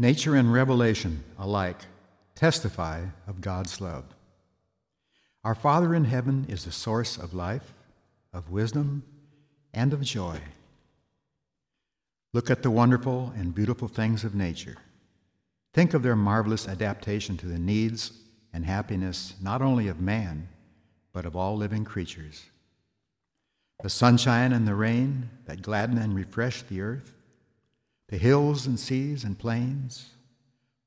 Nature and revelation alike testify of God's love. Our Father in heaven is the source of life, of wisdom, and of joy. Look at the wonderful and beautiful things of nature. Think of their marvelous adaptation to the needs and happiness not only of man, but of all living creatures. The sunshine and the rain that gladden and refresh the earth, the hills and seas and plains,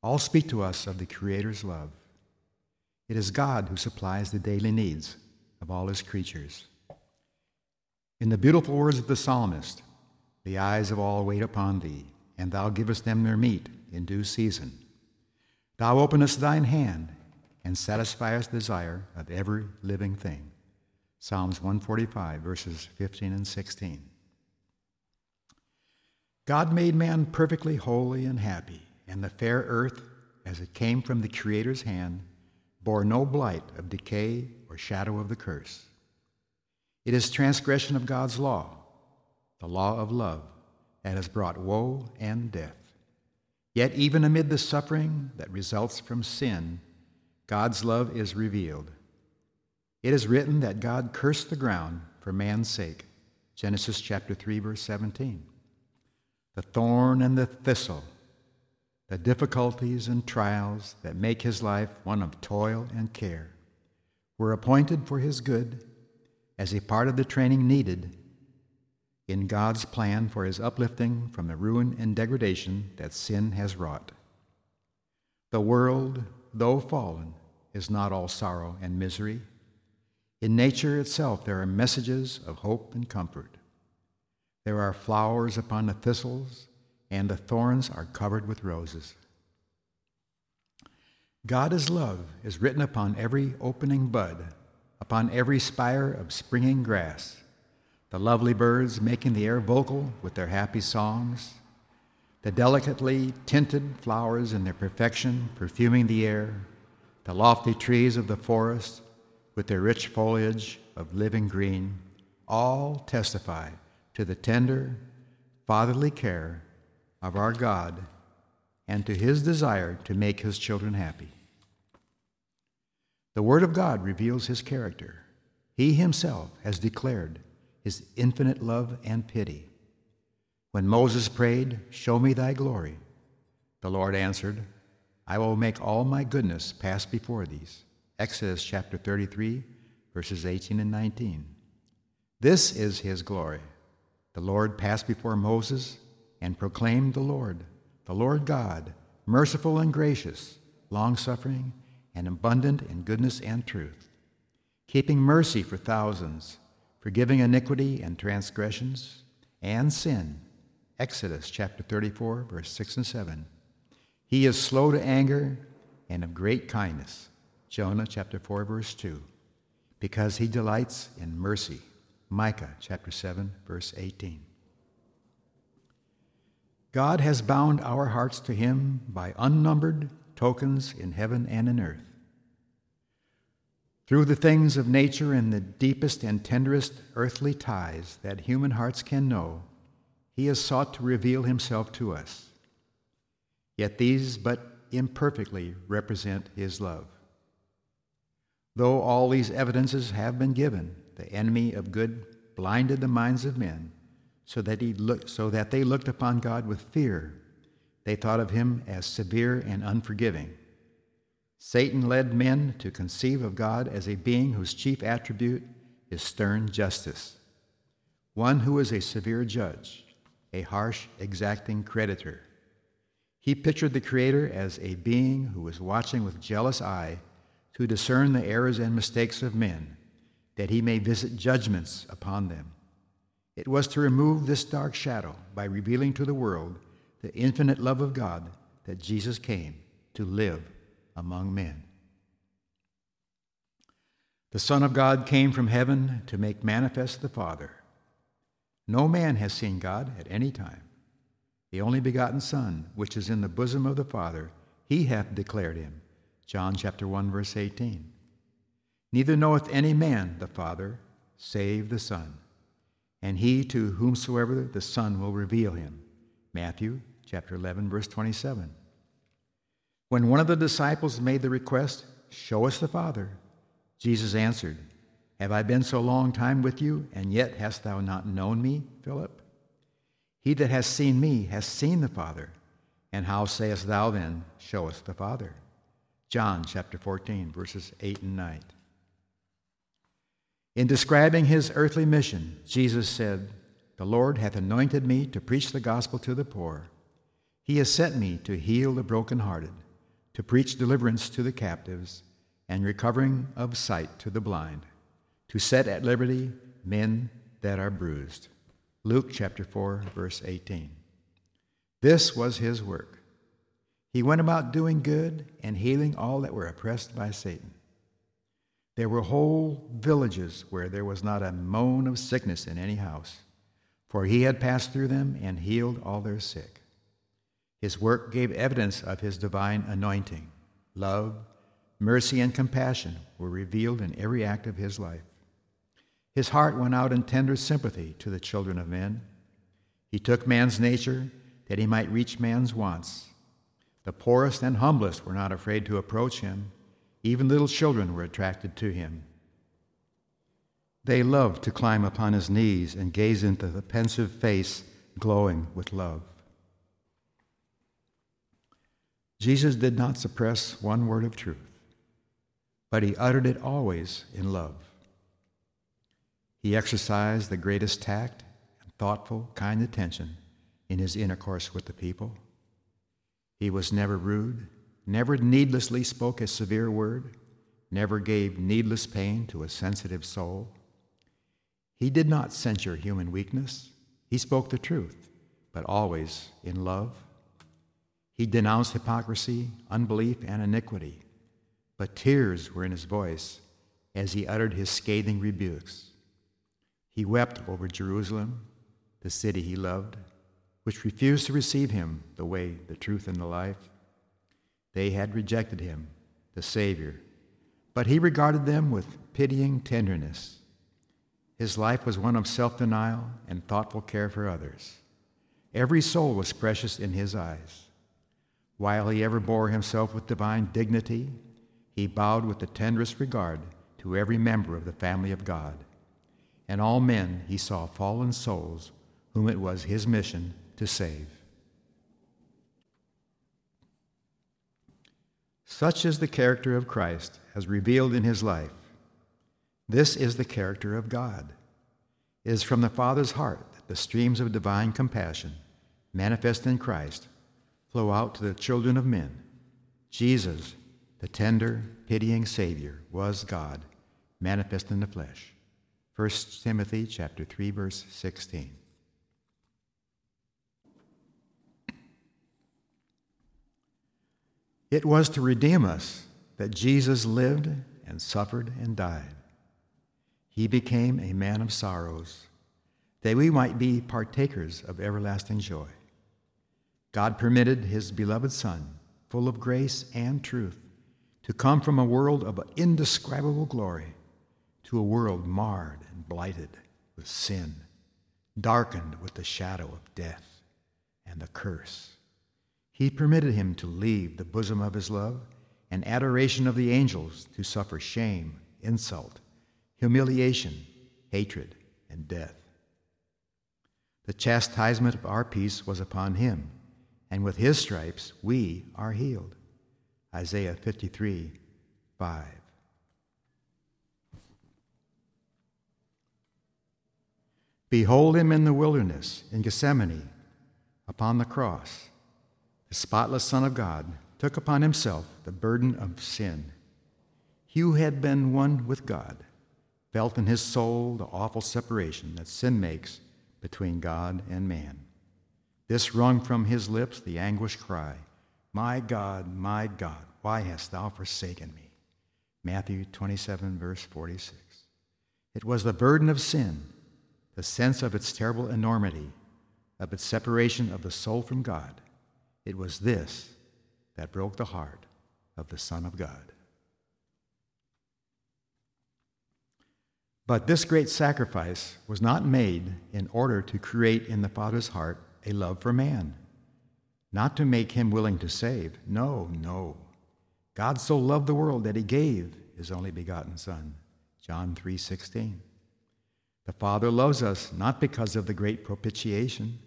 all speak to us of the Creator's love. It is God who supplies the daily needs of all his creatures. In the beautiful words of the psalmist, the eyes of all wait upon thee, and thou givest them their meat in due season. Thou openest thine hand and satisfiest the desire of every living thing. Psalms 145, verses 15 and 16. God made man perfectly holy and happy, and the fair earth, as it came from the Creator's hand, bore no blight of decay or shadow of the curse. It is transgression of God's law, the law of love, that has brought woe and death. Yet, even amid the suffering that results from sin, God's love is revealed. It is written that God cursed the ground for man's sake. Genesis chapter 3 verse 17. The thorn and the thistle, the difficulties and trials that make his life one of toil and care, were appointed for his good as a part of the training needed in God's plan for his uplifting from the ruin and degradation that sin has wrought. The world, though fallen, is not all sorrow and misery. In nature itself, there are messages of hope and comfort. There are flowers upon the thistles, and the thorns are covered with roses. God is love is written upon every opening bud, upon every spire of springing grass, the lovely birds making the air vocal with their happy songs, the delicately tinted flowers in their perfection perfuming the air, the lofty trees of the forest with their rich foliage of living green, all testify to the tender, fatherly care of our God and to his desire to make his children happy. The Word of God reveals his character. He himself has declared his infinite love and pity. When Moses prayed, Show me thy glory, the Lord answered, I will make all my goodness pass before these. Exodus chapter 33, verses 18 and 19. This is his glory. The Lord passed before Moses and proclaimed the Lord, the Lord God, merciful and gracious, long suffering, and abundant in goodness and truth, keeping mercy for thousands, forgiving iniquity and transgressions and sin. Exodus chapter 34, verse 6 and 7. He is slow to anger and of great kindness. Jonah chapter 4, verse 2. Because he delights in mercy. Micah chapter 7, verse 18. God has bound our hearts to him by unnumbered tokens in heaven and in earth. Through the things of nature and the deepest and tenderest earthly ties that human hearts can know, he has sought to reveal himself to us. Yet these but imperfectly represent his love. Though all these evidences have been given, the enemy of good blinded the minds of men so that, he looked, so that they looked upon God with fear. They thought of him as severe and unforgiving. Satan led men to conceive of God as a being whose chief attribute is stern justice, one who is a severe judge, a harsh, exacting creditor he pictured the Creator as a being who was watching with jealous eye to discern the errors and mistakes of men, that he may visit judgments upon them. It was to remove this dark shadow by revealing to the world the infinite love of God that Jesus came to live among men. The Son of God came from heaven to make manifest the Father. No man has seen God at any time the only begotten Son, which is in the bosom of the Father, he hath declared him. John chapter 1 verse 18. Neither knoweth any man the Father save the Son, and he to whomsoever the Son will reveal him. Matthew chapter 11 verse 27. When one of the disciples made the request, Show us the Father, Jesus answered, Have I been so long time with you, and yet hast thou not known me, Philip? He that has seen me has seen the Father. And how sayest thou then, Show us the Father? John chapter 14, verses 8 and 9. In describing his earthly mission, Jesus said, The Lord hath anointed me to preach the gospel to the poor. He has sent me to heal the brokenhearted, to preach deliverance to the captives, and recovering of sight to the blind, to set at liberty men that are bruised. Luke chapter 4, verse 18. This was his work. He went about doing good and healing all that were oppressed by Satan. There were whole villages where there was not a moan of sickness in any house, for he had passed through them and healed all their sick. His work gave evidence of his divine anointing. Love, mercy, and compassion were revealed in every act of his life. His heart went out in tender sympathy to the children of men. He took man's nature that he might reach man's wants. The poorest and humblest were not afraid to approach him even little children were attracted to him. They loved to climb upon his knees and gaze into the pensive face glowing with love. Jesus did not suppress one word of truth, but he uttered it always in love. He exercised the greatest tact and thoughtful, kind attention in his intercourse with the people. He was never rude never needlessly spoke a severe word, never gave needless pain to a sensitive soul. He did not censure human weakness. He spoke the truth, but always in love. He denounced hypocrisy, unbelief, and iniquity, but tears were in his voice as he uttered his scathing rebukes. He wept over Jerusalem, the city he loved, which refused to receive him the way, the truth, and the life. They had rejected him, the Savior, but he regarded them with pitying tenderness. His life was one of self denial and thoughtful care for others. Every soul was precious in his eyes. While he ever bore himself with divine dignity, he bowed with the tenderest regard to every member of the family of God. And all men he saw fallen souls whom it was his mission to save. Such is the character of Christ as revealed in his life. This is the character of God. It is from the Father's heart that the streams of divine compassion, manifest in Christ, flow out to the children of men. Jesus, the tender, pitying Savior, was God, manifest in the flesh. 1 Timothy chapter 3 verse 16. It was to redeem us that Jesus lived and suffered and died. He became a man of sorrows, that we might be partakers of everlasting joy. God permitted his beloved Son, full of grace and truth, to come from a world of indescribable glory to a world marred and blighted with sin, darkened with the shadow of death and the curse. He permitted him to leave the bosom of his love and adoration of the angels to suffer shame, insult, humiliation, hatred, and death. The chastisement of our peace was upon him, and with his stripes we are healed. Isaiah 53 5. Behold him in the wilderness, in Gethsemane, upon the cross the spotless Son of God, took upon himself the burden of sin. He who had been one with God felt in his soul the awful separation that sin makes between God and man. This wrung from his lips the anguished cry, My God, my God, why hast thou forsaken me? Matthew 27, verse 46. It was the burden of sin, the sense of its terrible enormity, of its separation of the soul from God, it was this that broke the heart of the Son of God. But this great sacrifice was not made in order to create in the Father's heart a love for man. not to make him willing to save. No, no. God so loved the world that he gave his only begotten Son. John 3:16. The Father loves us not because of the great propitiation,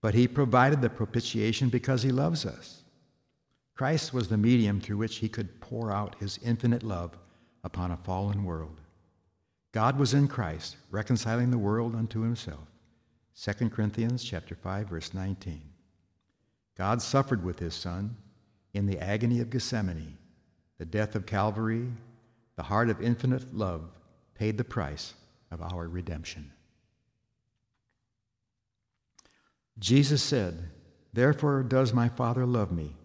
but he provided the propitiation because he loves us. Christ was the medium through which he could pour out his infinite love upon a fallen world. God was in Christ, reconciling the world unto himself. 2 Corinthians chapter 5 verse 19. God suffered with his son in the agony of Gethsemane, the death of Calvary, the heart of infinite love paid the price of our redemption. Jesus said, Therefore does my Father love me,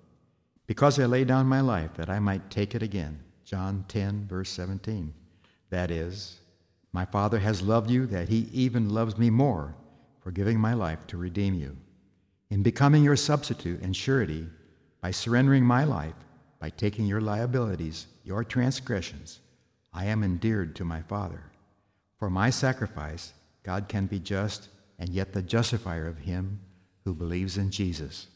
because I lay down my life that I might take it again. John 10, verse 17. That is, my Father has loved you, that he even loves me more for giving my life to redeem you. In becoming your substitute and surety, by surrendering my life, by taking your liabilities, your transgressions, I am endeared to my Father. For my sacrifice, God can be just and yet the justifier of him who believes in Jesus.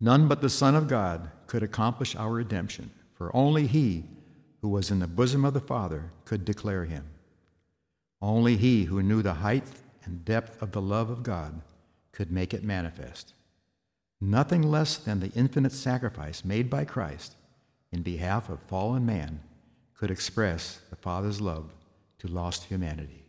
None but the Son of God could accomplish our redemption, for only He who was in the bosom of the Father could declare Him. Only He who knew the height and depth of the love of God could make it manifest. Nothing less than the infinite sacrifice made by Christ in behalf of fallen man could express the Father's love to lost humanity.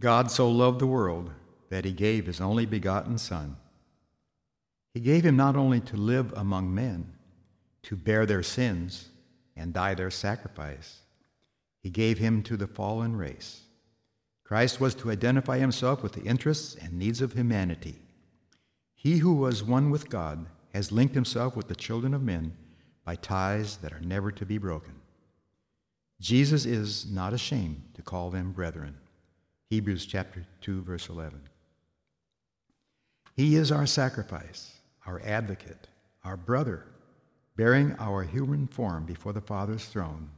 God so loved the world that he gave his only begotten Son. He gave him not only to live among men, to bear their sins and die their sacrifice, he gave him to the fallen race. Christ was to identify himself with the interests and needs of humanity. He who was one with God has linked himself with the children of men by ties that are never to be broken. Jesus is not ashamed to call them brethren. Hebrews chapter 2 verse 11. He is our sacrifice, our advocate, our brother, bearing our human form before the Father's throne.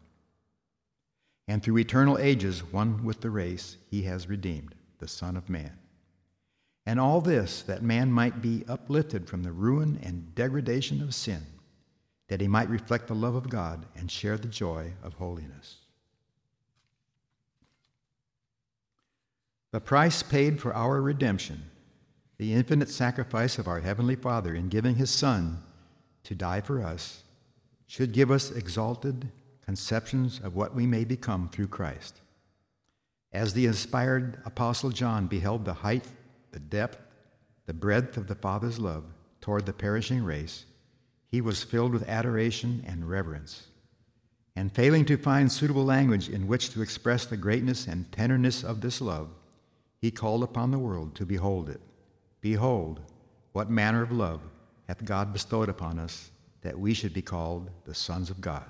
And through eternal ages, one with the race, he has redeemed, the Son of Man. And all this that man might be uplifted from the ruin and degradation of sin that he might reflect the love of God and share the joy of holiness. The price paid for our redemption, the infinite sacrifice of our Heavenly Father in giving His Son to die for us, should give us exalted conceptions of what we may become through Christ. As the inspired Apostle John beheld the height, the depth, the breadth of the Father's love toward the perishing race, he was filled with adoration and reverence. And failing to find suitable language in which to express the greatness and tenderness of this love, he called upon the world to behold it. Behold, what manner of love hath God bestowed upon us that we should be called the sons of God.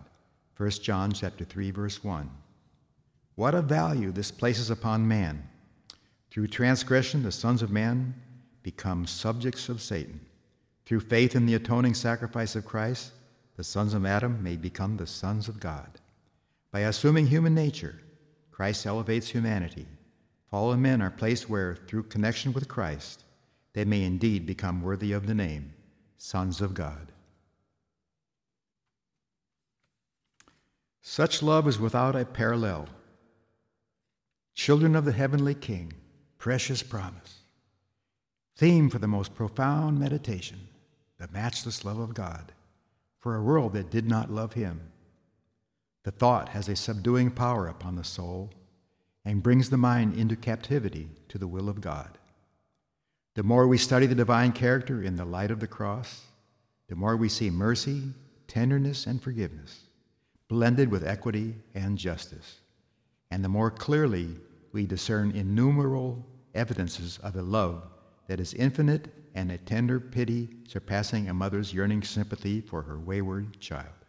1 John chapter 3 verse 1. What a value this places upon man. Through transgression the sons of man become subjects of Satan. Through faith in the atoning sacrifice of Christ, the sons of Adam may become the sons of God. By assuming human nature, Christ elevates humanity. Fallen men are placed where, through connection with Christ, they may indeed become worthy of the name, sons of God. Such love is without a parallel. Children of the heavenly King, precious promise. Theme for the most profound meditation the matchless love of God for a world that did not love him. The thought has a subduing power upon the soul and brings the mind into captivity to the will of God. The more we study the divine character in the light of the cross, the more we see mercy, tenderness, and forgiveness blended with equity and justice, and the more clearly we discern innumerable evidences of a love that is infinite and a tender pity surpassing a mother's yearning sympathy for her wayward child.